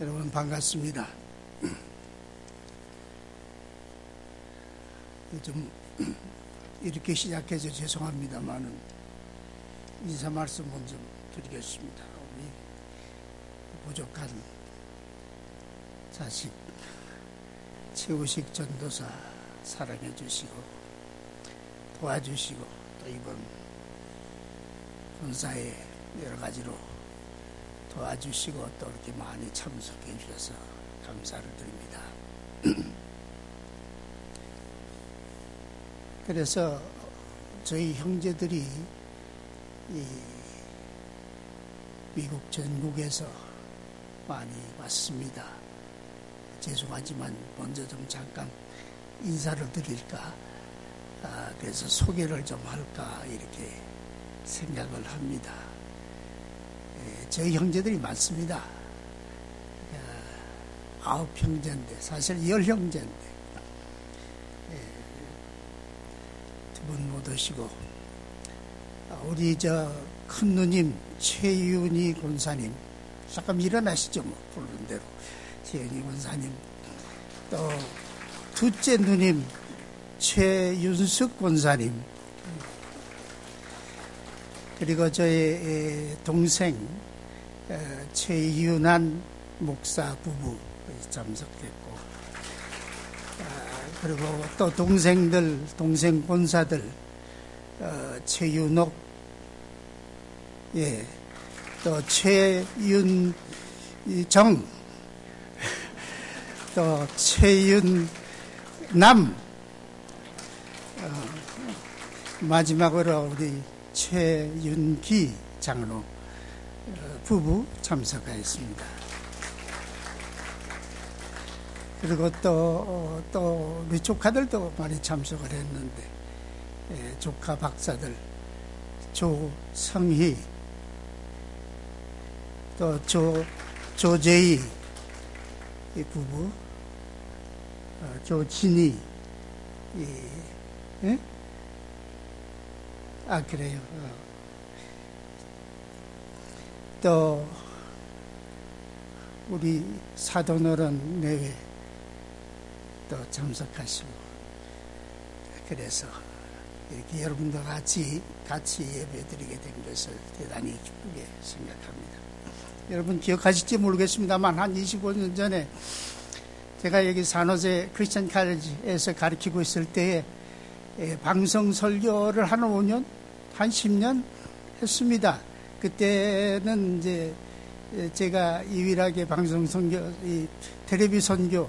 여러분 반갑습니다. 좀 이렇게 시작해서 죄송합니다만은 인사 말씀 먼저 드리겠습니다. 우리 부족한 자식 최우식 전도사 사랑해 주시고 도와주시고 또 이번 군사에 여러 가지로 도와주시고 또 이렇게 많이 참석해 주셔서 감사를 드립니다. 그래서 저희 형제들이 미국 전국에서 많이 왔습니다. 죄송하지만 먼저 좀 잠깐 인사를 드릴까, 아, 그래서 소개를 좀 할까, 이렇게 생각을 합니다. 예, 저희 형제들이 많습니다. 아, 아홉 형제인데, 사실 열 형제인데, 예, 두분 못 오시고, 아, 우리 저 큰 누님 최윤희 권사님, 잠깐 일어나시죠, 뭐, 부르는 대로. 최윤희 권사님, 또 둘째 누님 최윤숙 권사님, 그리고 저희 동생 최윤한 목사 부부 참석했고 아, 그리고 또 동생들 동생 본사들 어, 최윤옥 예, 또 최윤정 또 최윤남 어, 마지막으로 우리 최윤기 장로. 어, 부부 참석하였습니다. 그리고 또, 어, 또, 우리 조카들도 많이 참석을 했는데, 예, 조카 박사들, 조성희, 또 조, 조재희 부부, 어, 조진희, 예? 아, 그래요. 어. 또, 우리 사도노론 내외 또 참석하시고, 그래서 이렇게 여러분과 같이, 같이 예배 드리게 된 것을 대단히 기쁘게 생각합니다. 여러분 기억하실지 모르겠습니다만, 한 25년 전에 제가 여기 산호제 크리스천 칼리지에서 가르치고 있을 때에 예, 방송 설교를 한 5년, 한 10년 했습니다. 그때는 이제 제가 유일하게 방송 선교, 이 텔레비 선교를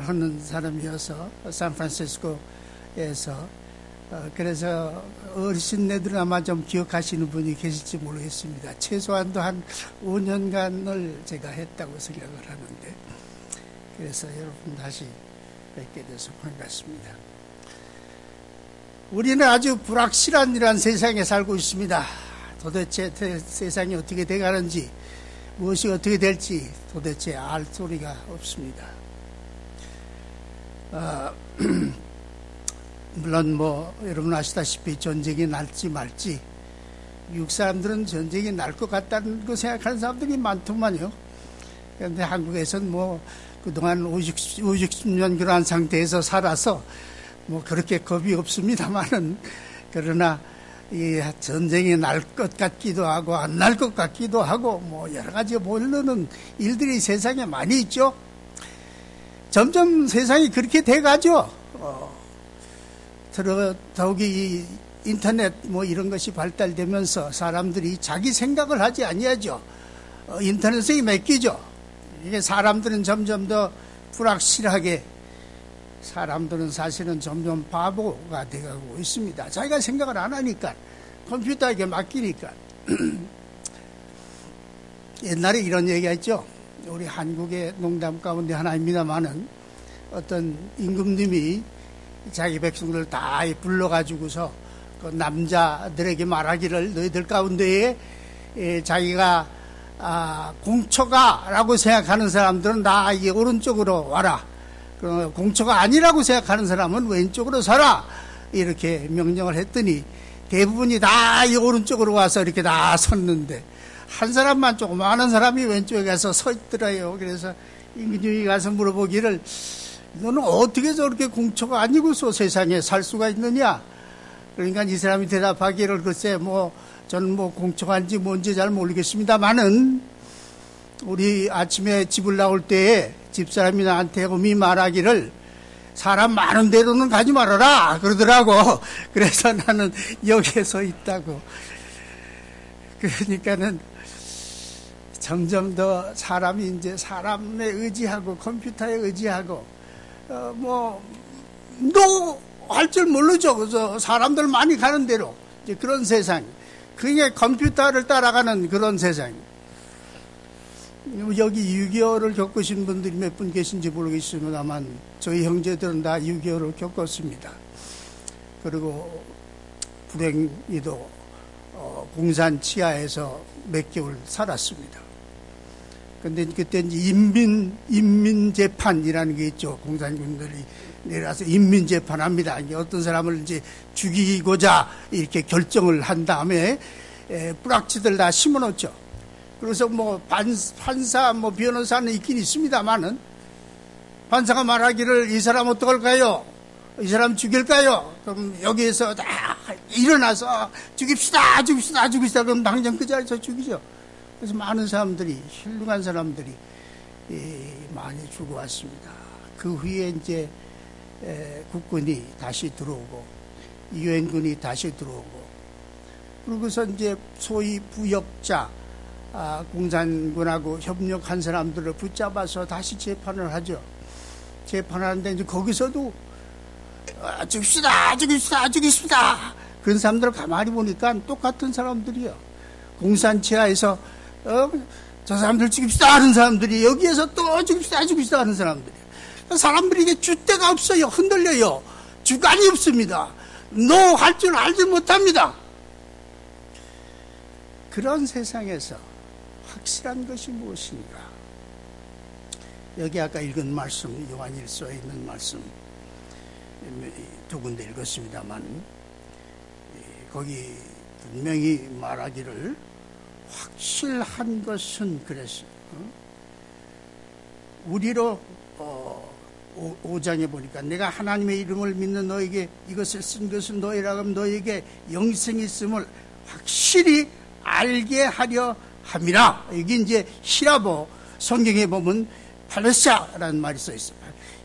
하는 사람이어서 샌프란시스코에서 어, 그래서 어르신네들은 아마 좀 기억하시는 분이 계실지 모르겠습니다. 최소한도 한 5년간을 제가 했다고 생각을 하는데 그래서 여러분 다시 뵙게 돼서 반갑습니다. 우리는 아주 불확실한 이러한 세상에 살고 있습니다. 도대체 세상이 어떻게 돼가는지, 무엇이 어떻게 될지 도대체 알 소리가 없습니다. 어, 물론 뭐 여러분 아시다시피 전쟁이 날지 말지 미국 사람들은 전쟁이 날 것 같다는 거 생각하는 사람들이 많더만요. 그런데 한국에서는 뭐 그동안 50, 50년 그러한 상태에서 살아서 뭐 그렇게 겁이 없습니다만은 그러나 이 전쟁이 날 것 같기도 하고 안 날 것 같기도 하고 뭐 여러 가지 모르는 일들이 세상에 많이 있죠. 점점 세상이 그렇게 돼가죠. 어, 들어 더욱이 인터넷 뭐 이런 것이 발달되면서 사람들이 자기 생각을 하지 아니하죠. 어, 인터넷에 맡기죠. 이게 사람들은 점점 더 불확실하게 사람들은 사실은 점점 바보가 되어가고 있습니다. 자기가 생각을 안 하니까 컴퓨터에게 맡기니까 옛날에 이런 얘기했죠. 우리 한국의 농담 가운데 하나입니다만은 어떤 임금님이 자기 백성들 다 불러가지고서 그 남자들에게 말하기를 너희들 가운데에 자기가 아, 공처가라고 생각하는 사람들은 다이 오른쪽으로 와라. 그 공처가 아니라고 생각하는 사람은 왼쪽으로 서라 이렇게 명령을 했더니 대부분이 다 이 오른쪽으로 와서 이렇게 다 섰는데 한 사람만 많은 사람이 왼쪽에 가서 서 있더라요. 그래서 임금님이 가서 물어보기를 너는 어떻게 저렇게 공초가 아니고서 세상에 살 수가 있느냐? 그러니까 이 사람이 대답하기를 글쎄 뭐 저는 뭐 공초한지 뭔지 잘 모르겠습니다만은 우리 아침에 집을 나올 때에 집사람이 나한테 음이 말하기를 사람 많은 데로는 가지 말아라 그러더라고. 그래서 나는 여기에 서 있다고. 그러니까는 점점 더 사람이 이제 사람에 의지하고 컴퓨터에 의지하고 어, 뭐너 할줄 모르죠. 그래서 사람들 많이 가는 대로 이제 그런 세상. 그게 컴퓨터를 따라가는 그런 세상. 여기 6.25를 겪으신 분들이 몇 분 계신지 모르겠습니다만 저희 형제들은 다 6.25를 겪었습니다. 그리고 불행히도 어, 공산 치하에서 몇 개월 살았습니다. 근데 그때 인민, 인민재판이라는 게 있죠. 공산군들이 내려와서 인민재판합니다. 어떤 사람을 이제 죽이고자 이렇게 결정을 한 다음에 에, 뿌락치들 다 심어놓죠. 그래서 뭐 반, 판사, 뭐 변호사는 있긴 있습니다만은 판사가 말하기를 이 사람 어떡할까요? 이 사람 죽일까요? 그럼 여기에서 다 일어나서 죽입시다, 죽입시다, 죽입시다. 그럼 당장 그 자리에서 죽이죠. 그래서 많은 사람들이, 훌륭한 사람들이 많이 죽어왔습니다. 그 후에 이제 국군이 다시 들어오고, 유엔군이 다시 들어오고, 그러고서 이제 소위 부역자, 아, 공산군하고 협력한 사람들을 붙잡아서 다시 재판을 하죠. 재판하는데 이제 거기서도 아, 죽시다, 죽입시다, 죽입시다. 그런 사람들을 가만히 보니까 똑같은 사람들이요. 공산 치하에서 어, 저 사람들 죽입시다 하는 사람들이 여기에서 또 죽입시다, 죽입시다 하는 사람들이. 사람들이 이게 줏대가 없어요. 흔들려요. 주관이 없습니다. 노 할 줄 알지 못합니다. 그런 세상에서 확실한 것이 무엇인가? 여기 아까 읽은 말씀, 요한일서에 있는 말씀 두 군데 읽었습니다만 거기 분명히 말하기를 확실한 것은 그랬어요. 우리로 어, 5장에 보니까 내가 하나님의 이름을 믿는 너에게 이것을 쓴 것은 너희라 면 너에게 영생이 있음을 확실히 알게 하려 함이라. 이게 이제 히라보 성경에 보면 팔레시아라는 말이 써 있어요.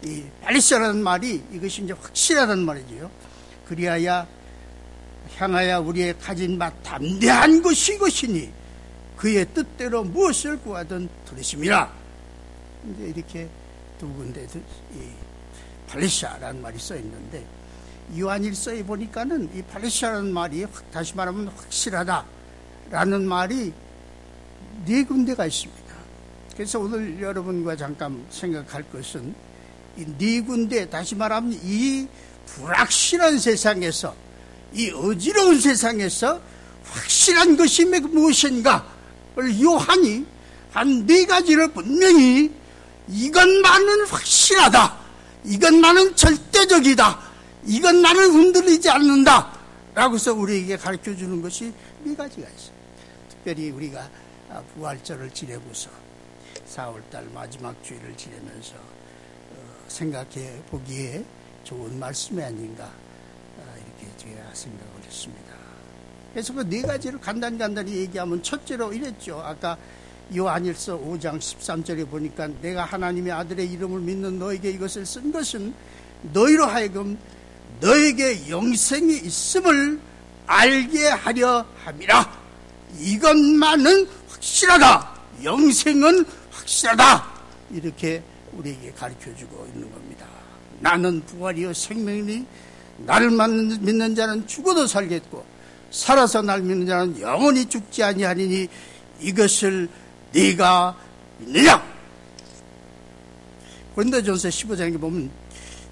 이 팔레시아라는 말이 이것이 이제 확실하다는 말이죠. 그리하여 향하여 우리의 가진 바 담대한 것이 이것이니 그의 뜻대로 무엇을 구하든 들으심이라. 이제 이렇게 두 군데 이 팔레시아라는 말이 써 있는데 요한일서에 보니까는 이 팔레시아라는 말이 다시 말하면 확실하다라는 말이 네 군데가 있습니다. 그래서 오늘 여러분과 잠깐 생각할 것은 이 네 군데 다시 말하면 이 불확실한 세상에서 이 어지러운 세상에서 확실한 것이 무엇인가를 요한이 한 네 가지를 분명히 이것만은 확실하다. 이것만은 절대적이다. 나는 흔들리지 않는다. 라고 해서 우리에게 가르쳐 주는 것이 네 가지가 있어요. 특별히 우리가 부활절을 지내고서 4월달 마지막 주일을 지내면서 어, 생각해 보기에 좋은 말씀이 아닌가 어, 이렇게 제가 생각을 했습니다. 그래서 그 네 가지를 간단히 간단히 얘기하면 첫째로 이랬죠. 아까 요한일서 5장 13절에 보니까 내가 하나님의 아들의 이름을 믿는 너에게 이것을 쓴 것은 너희로 하여금 너에게 영생이 있음을 알게 하려 함이라. 이것만은 확실하다. 영생은 확실하다. 이렇게 우리에게 가르쳐 주고 있는 겁니다. 나는 부활이요 생명이니 나를 믿는 자는 죽어도 살겠고 살아서 날 믿는 자는 영원히 죽지 아니하리니 이것을 네가 믿느냐? 고린도전서 15장에 보면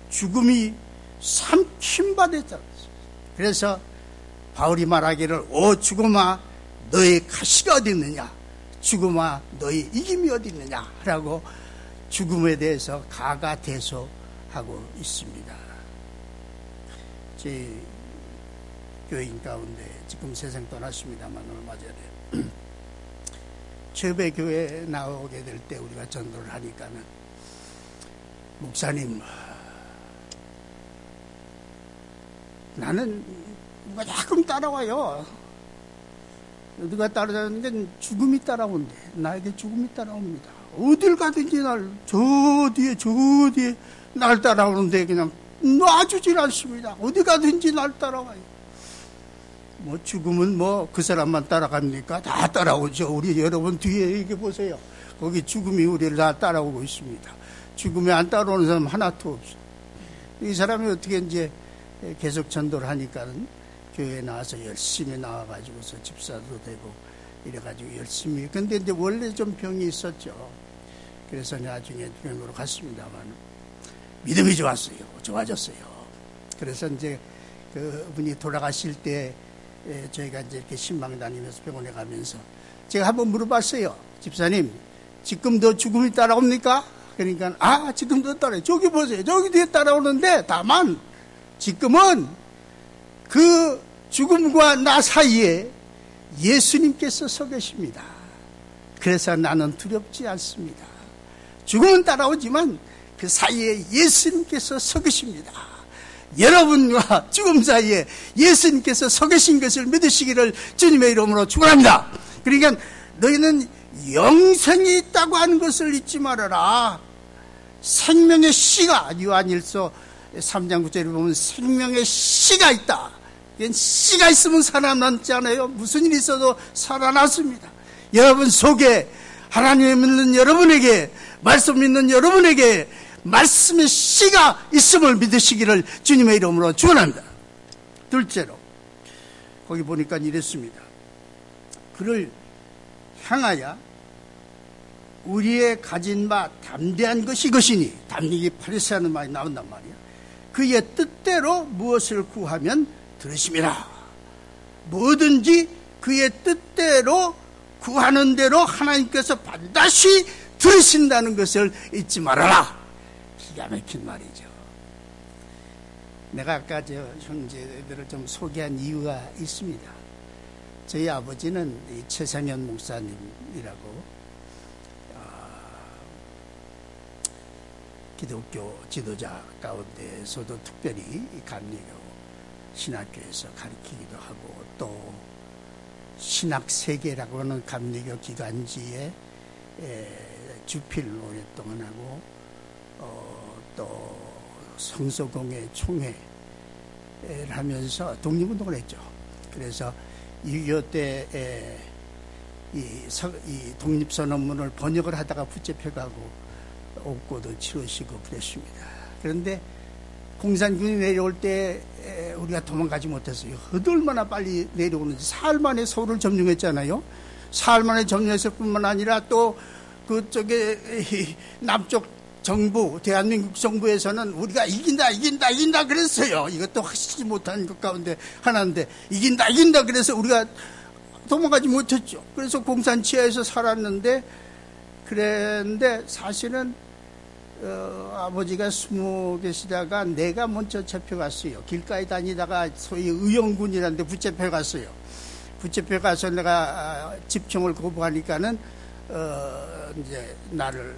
죽음이 삼킴바 됐다. 그래서 바울이 말하기를 오 죽음아 너의 가시가 어디 있느냐? 죽음아 너희 이김이 어디 있느냐 라고 죽음에 대해서 가가 대소하고 있습니다. 제 교인 가운데 지금 세상 떠났습니다만 얼마 전에 최배 교회 나오게 될 때 우리가 전도를 하니까는 목사님 나는 누가 자꾸 따라와요. 누가 따라다니는 게 죽음이 따라온대. 나에게 죽음이 따라옵니다. 어딜 가든지 날, 저 뒤에, 저 뒤에 날 따라오는데 그냥 놔주질 않습니다. 어디 가든지 날 따라와요. 뭐 죽음은 뭐 그 사람만 따라갑니까? 다 따라오죠. 우리 여러분 뒤에 이게 보세요. 거기 죽음이 우리를 다 따라오고 있습니다. 죽음에 안 따라오는 사람 하나도 없어. 이 사람이 어떻게 이제 계속 전도를 하니까는 교회에 나와서 열심히 나와가지고서 집사도 되고 이래가지고 열심히. 근데 이제 원래 좀 병이 있었죠. 그래서 나중에 병으로 갔습니다만 믿음이 좋았어요. 좋아졌어요. 그래서 이제 그 분이 돌아가실 때 저희가 이제 이렇게 신방 다니면서 병원에 가면서 제가 한번 물어봤어요. 집사님, 지금도 죽음이 따라옵니까? 그러니까, 아, 지금도 따라요. 저기 보세요. 저기 뒤에 따라오는데, 다만, 지금은 그 죽음과 나 사이에 예수님께서 서 계십니다. 그래서 나는 두렵지 않습니다. 죽음은 따라오지만 그 사이에 예수님께서 서 계십니다. 여러분과 죽음 사이에 예수님께서 서 계신 것을 믿으시기를 주님의 이름으로 축원합니다. 그러니까 너희는 영생이 있다고 하는 것을 잊지 말아라. 생명의 씨가 요한일서 3장 9절에 보면 생명의 씨가 있다. 씨가 있으면 살아남지 않아요. 무슨 일이 있어도 살아났습니다. 여러분 속에 하나님을 믿는 여러분에게 말씀 믿는 여러분에게 말씀의 씨가 있음을 믿으시기를 주님의 이름으로 축원합니다. 둘째로 거기 보니까 이랬습니다. 그를 향하여 우리의 가진 바 담대한 것이 것이니 담대기 파리스하는 말이 나온단 말이야. 그의 뜻대로 무엇을 구하면 들으심이라. 뭐든지 그의 뜻대로 구하는 대로 하나님께서 반드시 들으신다는 것을 잊지 말아라. 기가 막힌 말이죠. 내가 아까 저 형제들을 좀 소개한 이유가 있습니다. 저희 아버지는 최상현 목사님이라고 기독교 지도자 가운데서도 특별히 감리교 신학교에서 가르치기도 하고 또 신학 세계라고 하는 감리교 기관지에 주필 오랫동안 하고 어, 또 성서공회 총회를 하면서 독립운동을 했죠. 그래서 6.25 때에 이, 이 독립선언문을 번역을 하다가 붙잡혀가고 옥고도 치르시고 그랬습니다. 그런데 공산군이 내려올 때 우리가 도망가지 못했어요. 얼마나 빨리 내려오는지 사흘 만에 서울을 점령했잖아요. 사흘 만에 점령했을 뿐만 아니라 또 그쪽에 남쪽 정부, 대한민국 정부에서는 우리가 이긴다, 이긴다, 이긴다 그랬어요. 이것도 하시지 못한 것 가운데 하나인데 이긴다, 이긴다 그래서 우리가 도망가지 못했죠. 그래서 공산 치하에서 살았는데 그랬는데 사실은 어, 아버지가 숨어 계시다가 내가 먼저 잡혀갔어요. 길가에 다니다가 소위 의용군이라는 데 붙잡혀갔어요. 붙잡혀가서 내가 아, 집중을 거부하니까는 어, 이제 나를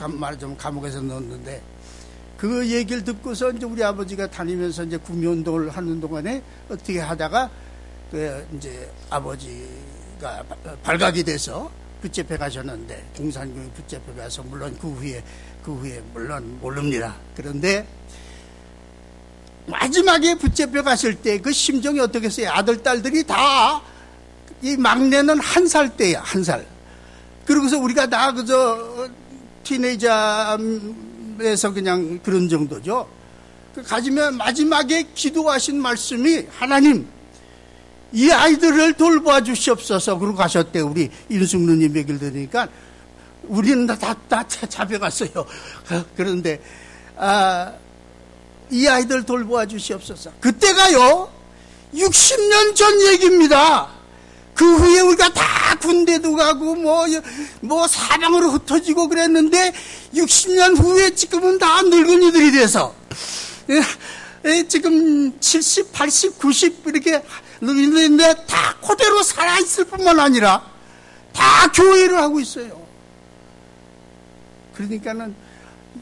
말하자면 감옥에서 넣었는데 그 얘기를 듣고서 이제 우리 아버지가 다니면서 이제 구미운동을 하는 동안에 어떻게 하다가 그 이제 아버지가 발각이 돼서 붙잡혀 가셨는데 공산군이 붙잡혀 가서 물론 그 후에 그 후에 물론 모릅니다. 그런데 마지막에 붙잡혀 갔을 때 그 심정이 어떻겠어요? 아들 딸들이 다 이 막내는 한 살 때야 한 살. 그러고서 우리가 다 그저 티네이저에서 그냥 그런 정도죠. 그 가지면 마지막에 기도하신 말씀이 하나님 이 아이들을 돌보아 주시옵소서. 그러고 가셨대, 우리 인숙누님 얘기를 들으니까 우리는 다, 다, 다 잡혀갔어요. 그런데, 아, 이 아이들 돌보아 주시옵소서. 그때가요, 60년 전 얘기입니다. 그 후에 우리가 다 군대도 가고 뭐, 뭐 사방으로 흩어지고 그랬는데 60년 후에 지금은 다 늙은이들이 돼서 지금 70, 80, 90 이렇게 늙은인데 다 그대로 살아있을 뿐만 아니라 다 교회를 하고 있어요. 그러니까는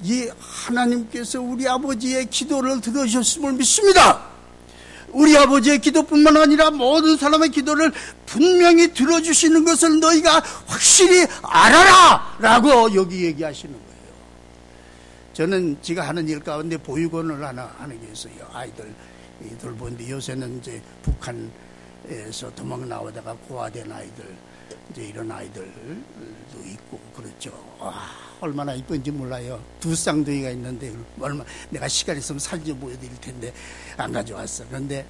이 하나님께서 우리 아버지의 기도를 들으셨음을 믿습니다. 우리 아버지의 기도뿐만 아니라 모든 사람의 기도를 분명히 들어주시는 것을 너희가 확실히 알아라! 라고 여기 얘기하시는 거예요. 저는 제가 하는 일 가운데 보육원을 하나 하는 게 있어요. 아이들, 돌보는데 요새는 이제 북한에서 도망 나오다가 고아된 아이들, 이제 이런 아이들도 있고 그렇죠. 아, 얼마나 이쁜지 몰라요. 두 쌍둥이가 있는데 얼마 내가 시간 있으면 사진 좀 보여드릴 텐데 안 가져왔어. 그런데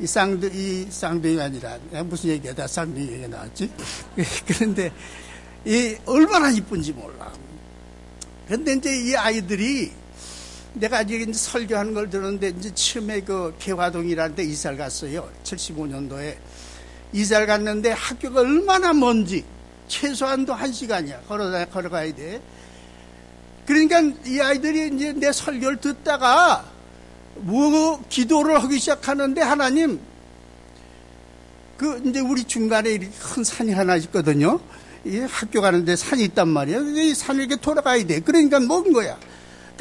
이 쌍둥 이 쌍둥이가 아니라 무슨 얘기하다 쌍둥이 얘기가 나왔지. 그런데 이 얼마나 이쁜지 몰라. 그런데 이제 이 아이들이 내가 아직 이제 설교하는 걸 들었는데 이제 처음에 그 개화동이라는 데 이사를 갔어요. 75년도에 이사를 갔는데 학교가 얼마나 먼지 최소한도 한 시간이야. 걸어 걸어가야 돼. 그러니까 이 아이들이 이제 내 설교를 듣다가 뭐 기도를 하기 시작하는데 하나님 그 이제 우리 중간에 이렇게 큰 산이 하나 있거든요. 이 학교 가는데 산이 있단 말이야. 이 산을 이렇게 돌아가야 돼. 그러니까 뭔 거야?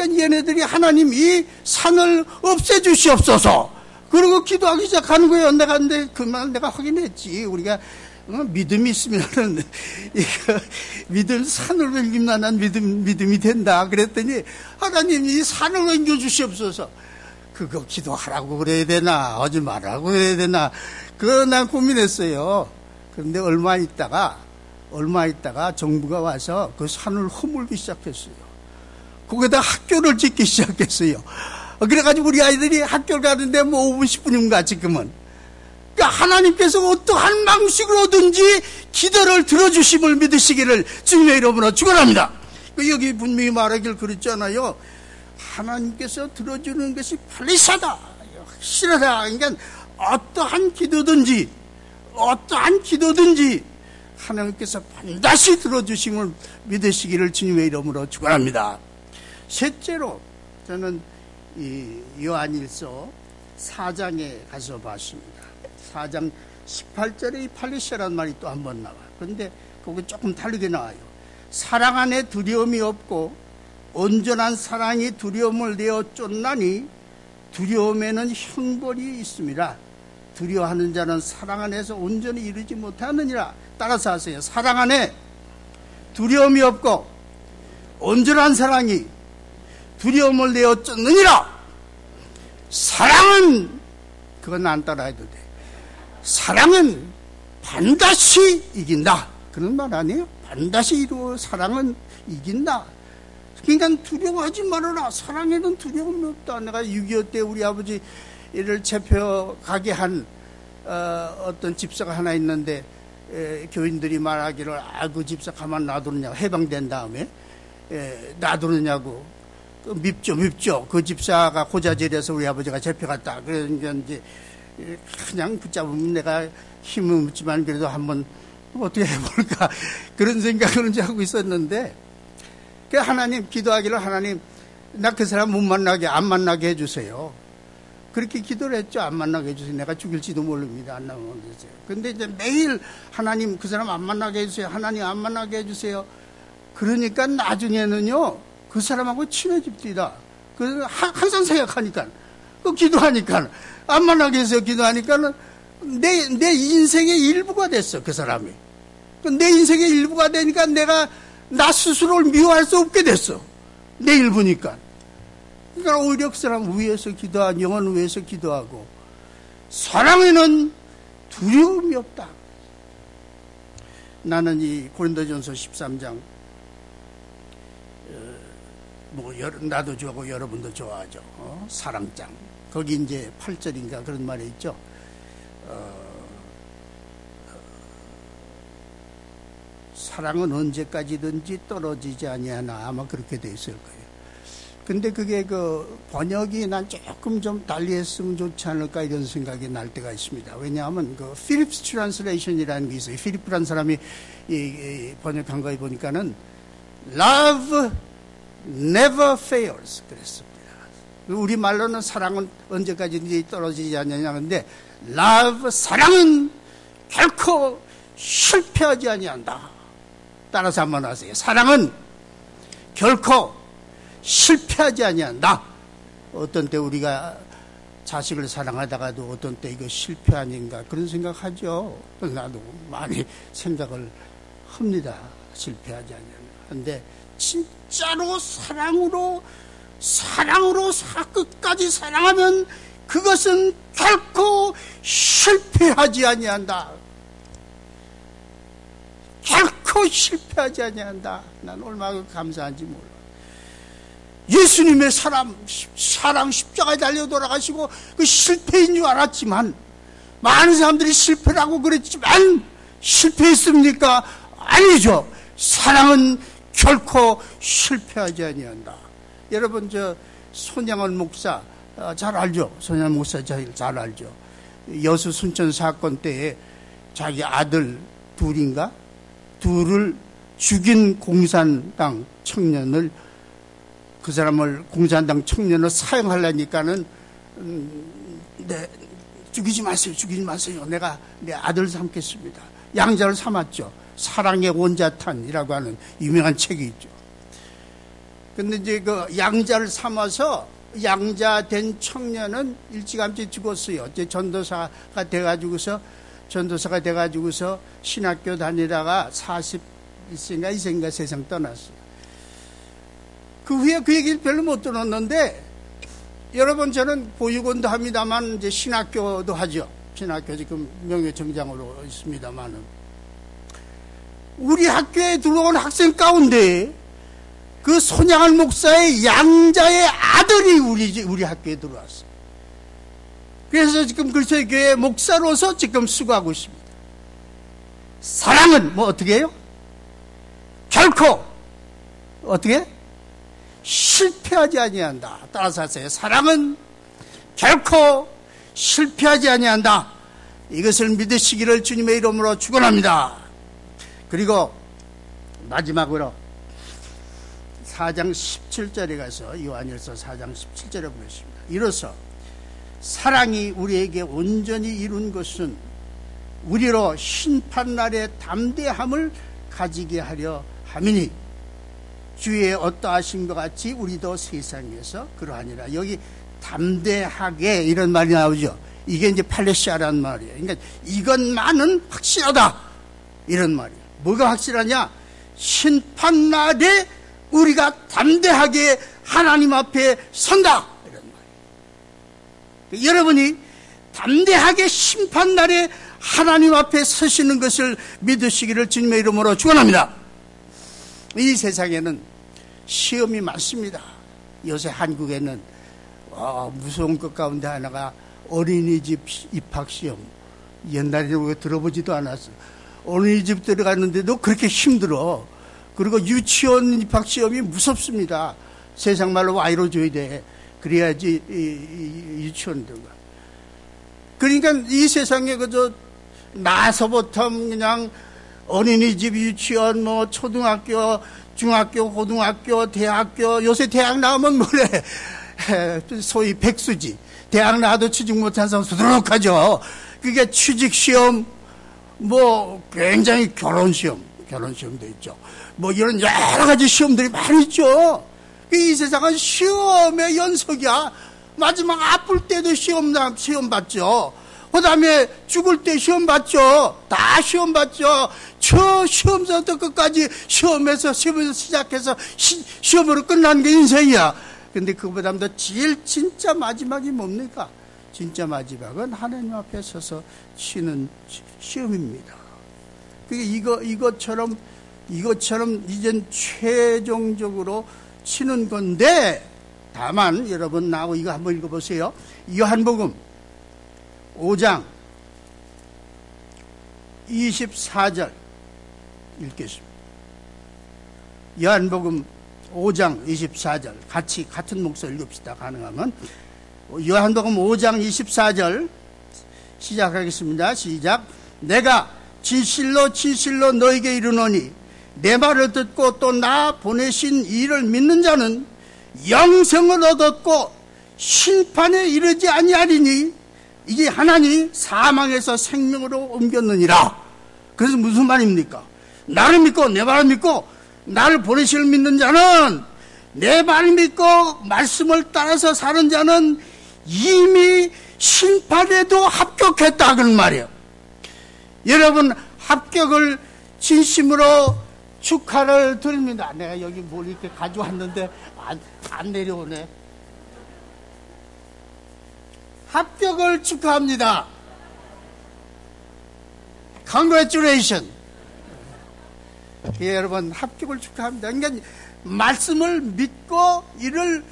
그러니까 얘네들이 하나님 이 산을 없애주시옵소서. 그리고 기도하기 시작하는 거예요. 내가 근데 그말 내가 확인했지. 우리가 어, 믿음이 있으면은 이거 믿음 산을 난 믿음 믿음이 된다. 그랬더니 하나님 이 산을 옮겨 주시옵소서. 그거 기도하라고 그래야 되나 하지 말라고 그래야 되나 그거 난 고민했어요. 그런데 얼마 있다가 얼마 있다가 정부가 와서 그 산을 허물기 시작했어요. 거기다 학교를 짓기 시작했어요. 그래가지고 우리 아이들이 학교를 가는데 뭐 5분, 10분이면 가, 지금은. 그러니까 하나님께서 어떠한 방식으로든지 기도를 들어주심을 믿으시기를 주님의 이름으로 축원합니다. 그 여기 분명히 말하길 그랬잖아요. 하나님께서 들어주는 것이 팔리사다. 확실하다. 그러니까 어떠한 기도든지, 어떠한 기도든지 하나님께서 반드시 들어주심을 믿으시기를 주님의 이름으로 축원합니다. 셋째로 저는 이 요한일서 4장에 가서 봤습니다. 4장 18절에 이 팔리시라는 말이 또 한 번 나와요. 그런데 거기 조금 다르게 나와요. 사랑 안에 두려움이 없고 온전한 사랑이 두려움을 내어 쫓나니 두려움에는 형벌이 있습니다. 두려워하는 자는 사랑 안에서 온전히 이르지 못하느니라. 따라서 하세요. 사랑 안에 두려움이 없고 온전한 사랑이 두려움을 내어 쫓느니라. 사랑은 그건 안 따라해도 돼. 사랑은 반드시 이긴다. 그런 말 아니에요? 반드시 이루어 사랑은 이긴다. 그러니까 두려워하지 말아라. 사랑에는 두려움이 없다. 내가 6.25 때 우리 아버지를 잡혀가게 한 어, 떤 집사가 하나 있는데 에, 교인들이 말하기를 아 그 집사 가만 놔두느냐고 해방된 다음에 에, 놔두느냐고 그 밉죠 밉죠 그 집사가 고자질해서 우리 아버지가 잡혀갔다 그러니까 이제 그냥 붙잡으면 내가 힘은 없지만 그래도 한번 어떻게 해볼까 그런 생각을 이제 하고 있었는데 그 하나님 기도하기를 하나님 나 그 사람 못 만나게 안 만나게 해주세요. 그렇게 기도를 했죠. 안 만나게 해주세요. 내가 죽일지도 모릅니다. 안 나오게 해주세요. 근데 이제 매일 하나님 그 사람 안 만나게 해주세요. 하나님 안 만나게 해주세요. 그러니까 나중에는요 그 사람하고 친해집니다. 그 항상 생각하니까 그 기도하니까 안 만나게 해서 기도하니까는 내, 내 인생의 일부가 됐어, 그 사람이. 그내 인생의 일부가 되니까 내가 나 스스로를 미워할 수 없게 됐어. 내 일부니까. 그러니까 오히려 그 사람 위해서 기도한 영혼 위해서 기도하고 사랑에는 두려움이 없다. 나는 이 고린도전서 13장 어, 뭐 나도 좋아하고 여러분도 좋아하죠. 어? 사랑장. 거기 이제 8절인가 그런 말이 있죠. 어, 사랑은 언제까지든지 떨어지지 아니하나 아마 그렇게 돼 있을 거예요. 근데 그게 그 번역이 난 조금 좀 달리 했으면 좋지 않을까 이런 생각이 날 때가 있습니다. 왜냐하면 그 Phillips translation이라는 게 있어요. 필립프란 사람이 이, 이 번역한 거에 보니까는 love never fails 그랬습니다. 우리 말로는 사랑은 언제까지 떨어지지 않느냐 근데 love 사랑은 결코 실패하지 아니한다. 따라서 한번 하세요. 사랑은 결코 실패하지 아니한다. 어떤 때 우리가 자식을 사랑하다가도 어떤 때 이거 실패 아닌가 그런 생각하죠. 나도 많이 생각을 합니다. 실패하지 않냐. 근데 진짜로 사랑으로 사랑으로 끝까지 사랑하면 그것은 결코 실패하지 아니한다. 결코 실패하지 아니한다. 난 얼마나 감사한지 몰라. 예수님의 사람, 사랑 십자가에 달려 돌아가시고 그 실패인 줄 알았지만 많은 사람들이 실패라고 그랬지만 실패했습니까? 아니죠. 사랑은 결코 실패하지 아니한다. 여러분 저 손양원 목사 어, 잘 알죠? 손양원 목사 잘, 잘 알죠? 여수 순천 사건 때에 자기 아들 둘인가 둘을 죽인 공산당 청년을 그 사람을 공산당 청년을 사용하려니까는 음, 네, 죽이지 마세요, 죽이지 마세요. 내가 내 아들 삼겠습니다. 양자를 삼았죠. 사랑의 원자탄이라고 하는 유명한 책이 있죠. 근데 이제 그 양자를 삼아서 양자 된 청년은 일찌감치 죽었어요. 이제 전도사가 돼가지고서 전도사가 돼가지고서 신학교 다니다가 40일생가 이생가 세상 떠났어요. 그 후에 그 얘기를 별로 못 들었는데 여러분 저는 보육원도 합니다만 이제 신학교도 하죠. 신학교 지금 명예청장으로 있습니다만은 우리 학교에 들어온 학생 가운데 그 손양한 목사의 양자의 아들이 우리 우리 학교에 들어왔어요. 그래서 지금 글쎄 교회 목사로서 지금 수고하고 있습니다. 사랑은 뭐 어떻게 해요? 결코 어떻게 실패하지 아니한다. 따라서 하세요. 사랑은 결코 실패하지 아니한다. 이것을 믿으시기를 주님의 이름으로 축원합니다. 그리고 마지막으로 4장 17절에 가서 요한일서 4장 17절에 보겠습니다. 이로써 사랑이 우리에게 온전히 이룬 것은 우리로 심판날의 담대함을 가지게 하려 함이니 주의 어떠하신 것 같이 우리도 세상에서 그러하니라. 여기 담대하게 이런 말이 나오죠. 이게 이제 팔레시아란 말이에요. 그러니까 이것만은 확실하다. 이런 말이에요. 뭐가 확실하냐? 심판날에 우리가 담대하게 하나님 앞에 선다. 이런 말이에요. 여러분이 담대하게 심판날에 하나님 앞에 서시는 것을 믿으시기를 주님의 이름으로 축원합니다. 이 세상에는 시험이 많습니다. 요새 한국에는 어, 무서운 것 가운데 하나가 어린이집 입학시험. 옛날에 우리가 들어보지도 않았어. 어린이집 들어갔는데도 그렇게 힘들어. 그리고 유치원 입학 시험이 무섭습니다. 세상 말로 와이로 줘야 돼. 그래야지 이, 이, 유치원 들어가. 그러니까 이 세상에 그저 나서부터 그냥 어린이집, 유치원, 뭐 초등학교, 중학교, 고등학교, 대학교, 요새 대학 나오면 뭐래? 소위 백수지. 대학 나와도 취직 못한 사람 수두룩하죠. 그게 취직 시험, 뭐 굉장히 결혼 시험, 결혼 시험도 있죠. 뭐 이런 여러 가지 시험들이 많이 있죠. 이 세상은 시험의 연속이야. 마지막 아플 때도 시험, 시험 봤죠. 그 다음에 죽을 때 시험 봤죠. 다 시험 봤죠. 저 시험서부터 끝까지 시험에서, 시험에서 시작해서 시, 시험으로 끝난 게 인생이야. 근데 그보다도 제일 진짜 마지막이 뭡니까? 진짜 마지막은 하나님 앞에 서서 치는 시험입니다. 그게 이거, 이것처럼, 이것처럼 이젠 최종적으로 치는 건데, 다만 여러분 나하고 이거 한번 읽어보세요. 요한복음 5장 24절 읽겠습니다. 요한복음 5장 24절 같이 같은 목소리 읽읍시다. 가능하면 요한복음 5장 24절 시작하겠습니다. 시작. 내가 진실로 진실로 너에게 이르노니 내 말을 듣고 또 나 보내신 이를 믿는 자는 영생을 얻었고 심판에 이르지 아니하리니 이게 하나님 사망에서 생명으로 옮겼느니라. 그래서 무슨 말입니까? 나를 믿고 내 말을 믿고 나를 보내실 믿는 자는 내말 믿고 말씀을 따라서 사는 자는 이미 심판에도 합격했다 그런 말이에요. 여러분 합격을 진심으로 축하를 드립니다. 내가 여기 뭘 이렇게 가져왔는데 안, 안 내려오네. 합격을 축하합니다. Congratulation. 예, 여러분 합격을 축하합니다. 그러니까 말씀을 믿고 이를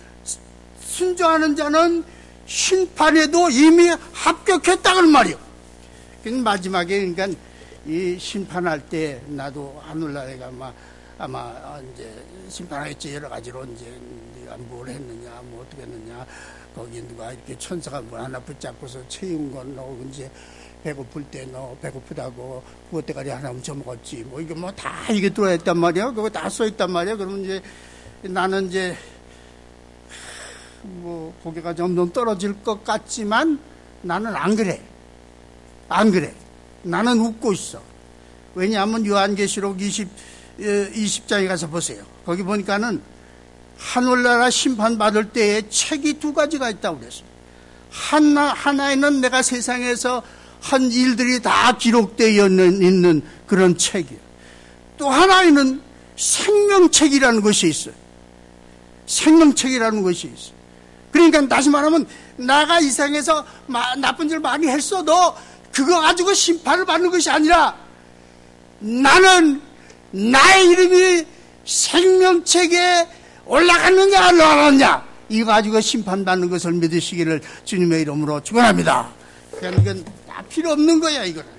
순종하는 자는 심판에도 이미 합격했다는 말이요. 마지막에 그러니까 이 심판할 때 나도 하늘나라가 아마 아마 이제 심판하겠지. 여러 가지로 이제 네가 뭘 했느냐 뭐 어떻게 했느냐. 거기 누가 이렇게 천사가 뭐 하나 붙잡고서 채운 건너 이제 배고플 때 너 배고프다고 그것 때까지 하나 훔쳐 먹었지. 뭐 이게 뭐 다 이게 들어있단 말이야. 그거 다 써 있단 말이야. 그러면 이제 나는 이제 뭐 고개가 점점 떨어질 것 같지만 나는 안 그래 안 그래 나는 웃고 있어 왜냐하면 요한계시록 20, 20장에 가서 보세요 거기 보니까는 하늘나라 심판받을 때에 책이 두 가지가 있다고 그랬어요 하나, 하나에는 내가 세상에서 한 일들이 다 기록되어 있는 그런 책이에요. 또 하나에는 생명책이라는 것이 있어요. 생명책이라는 것이 있어요. 그러니까 다시 말하면 나가 이상해서 나쁜 일 많이 했어도 그거 가지고 심판을 받는 것이 아니라 나는 나의 이름이 생명책에 올라갔느냐 안 올라갔느냐 이거 가지고 심판받는 것을 믿으시기를 주님의 이름으로 축원합니다. 그러니까 이건 다 필요 없는 거야 이거는.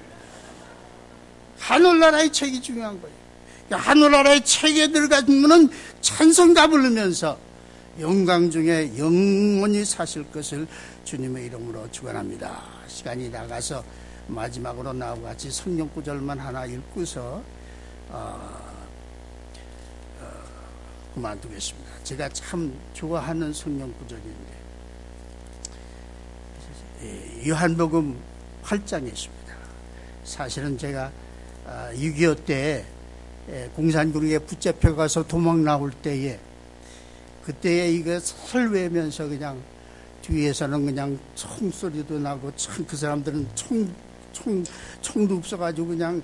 하늘나라의 책이 중요한 거예요. 그러니까 하늘나라의 책에 들어가면은 찬송가 부르면서 영광 중에 영원히 사실 것을 주님의 이름으로 축원합니다. 시간이 나가서 마지막으로 나와 같이 성령 구절만 하나 읽고서 어, 어, 그만두겠습니다. 제가 참 좋아하는 성령 구절인데 예, 요한복음 8장에 있습니다. 사실은 제가 6.25 아, 때 공산군에 붙잡혀 가서 도망 나올 때에 그때에 이거 설외면서 그냥 뒤에서는 그냥 총소리도 나고 참 그 사람들은 총, 총, 총도 없어가지고 그냥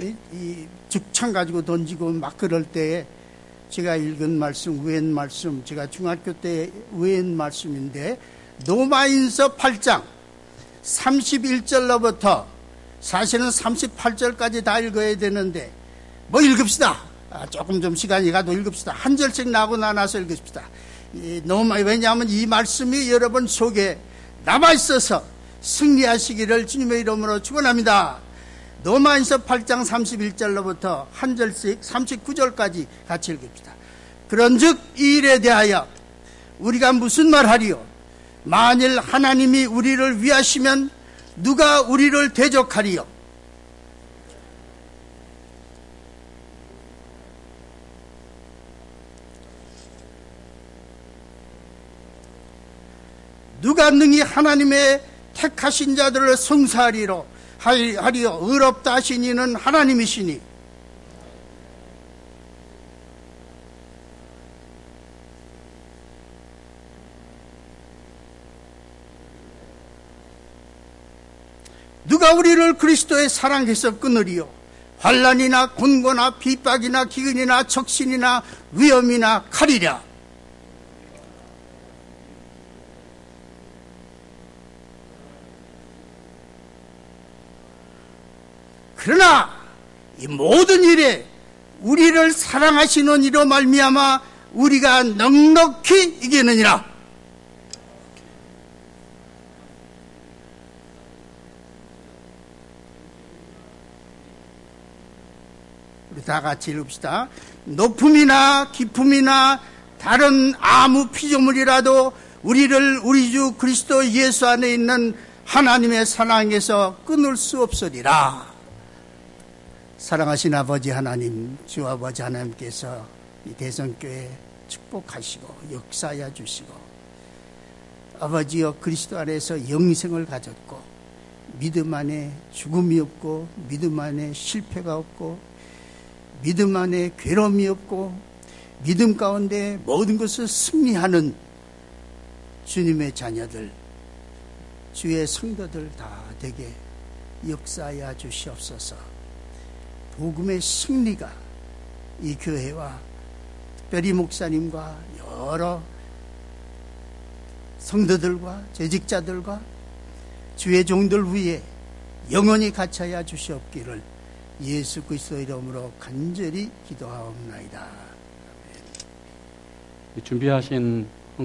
이, 이 즉창 가지고 던지고 막 그럴 때에 제가 읽은 말씀, 외엔 말씀, 제가 중학교 때 외엔 말씀인데 노마인서 8장 31절로부터 사실은 38절까지 다 읽어야 되는데 뭐 읽읍시다. 아, 조금 좀 시간이 가도 읽읍시다. 한 절씩 나고 나눠서 읽읍시다. 너무 왜냐하면 이 말씀이 여러분 속에 남아 있어서 승리하시기를 주님의 이름으로 축원합니다. 노마인서 8장 31절로부터 한 절씩 39절까지 같이 읽읍시다. 그런즉 이 일에 대하여 우리가 무슨 말하리요? 만일 하나님이 우리를 위하시면 누가 우리를 대적하리요? 누가 능히 하나님의 택하신 자들을 성사하리로 하리요 의롭다 하신 이는 하나님이시니 누가 우리를 그리스도의 사랑해서 끊으리요? 환란이나 곤고나 비박이나 기근이나 적신이나 위험이나 칼이랴. 그러나 이 모든 일에 우리를 사랑하시는 이로 말미암아 우리가 넉넉히 이기느니라. 우리 다 같이 읽읍시다. 높음이나 깊음이나 다른 아무 피조물이라도 우리를 우리 주 그리스도 예수 안에 있는 하나님의 사랑에서 끊을 수 없으리라. 사랑하신 아버지 하나님, 주 아버지 하나님께서 이 대성교회 축복하시고 역사해 주시고 아버지여 그리스도 안에서 영생을 가졌고 믿음 안에 죽음이 없고 믿음 안에 실패가 없고 믿음 안에 괴로움이 없고 믿음 가운데 모든 것을 승리하는 주님의 자녀들, 주의 성도들 다 되게 역사하여 주시옵소서. 복음의 승리가 이 교회와 특별히 목사님과 여러 성도들과 재직자들과 주의 종들 위에 영원히 갇혀야 주시옵기를 예수 그리스도 이름으로 간절히 기도하옵나이다. 준비하신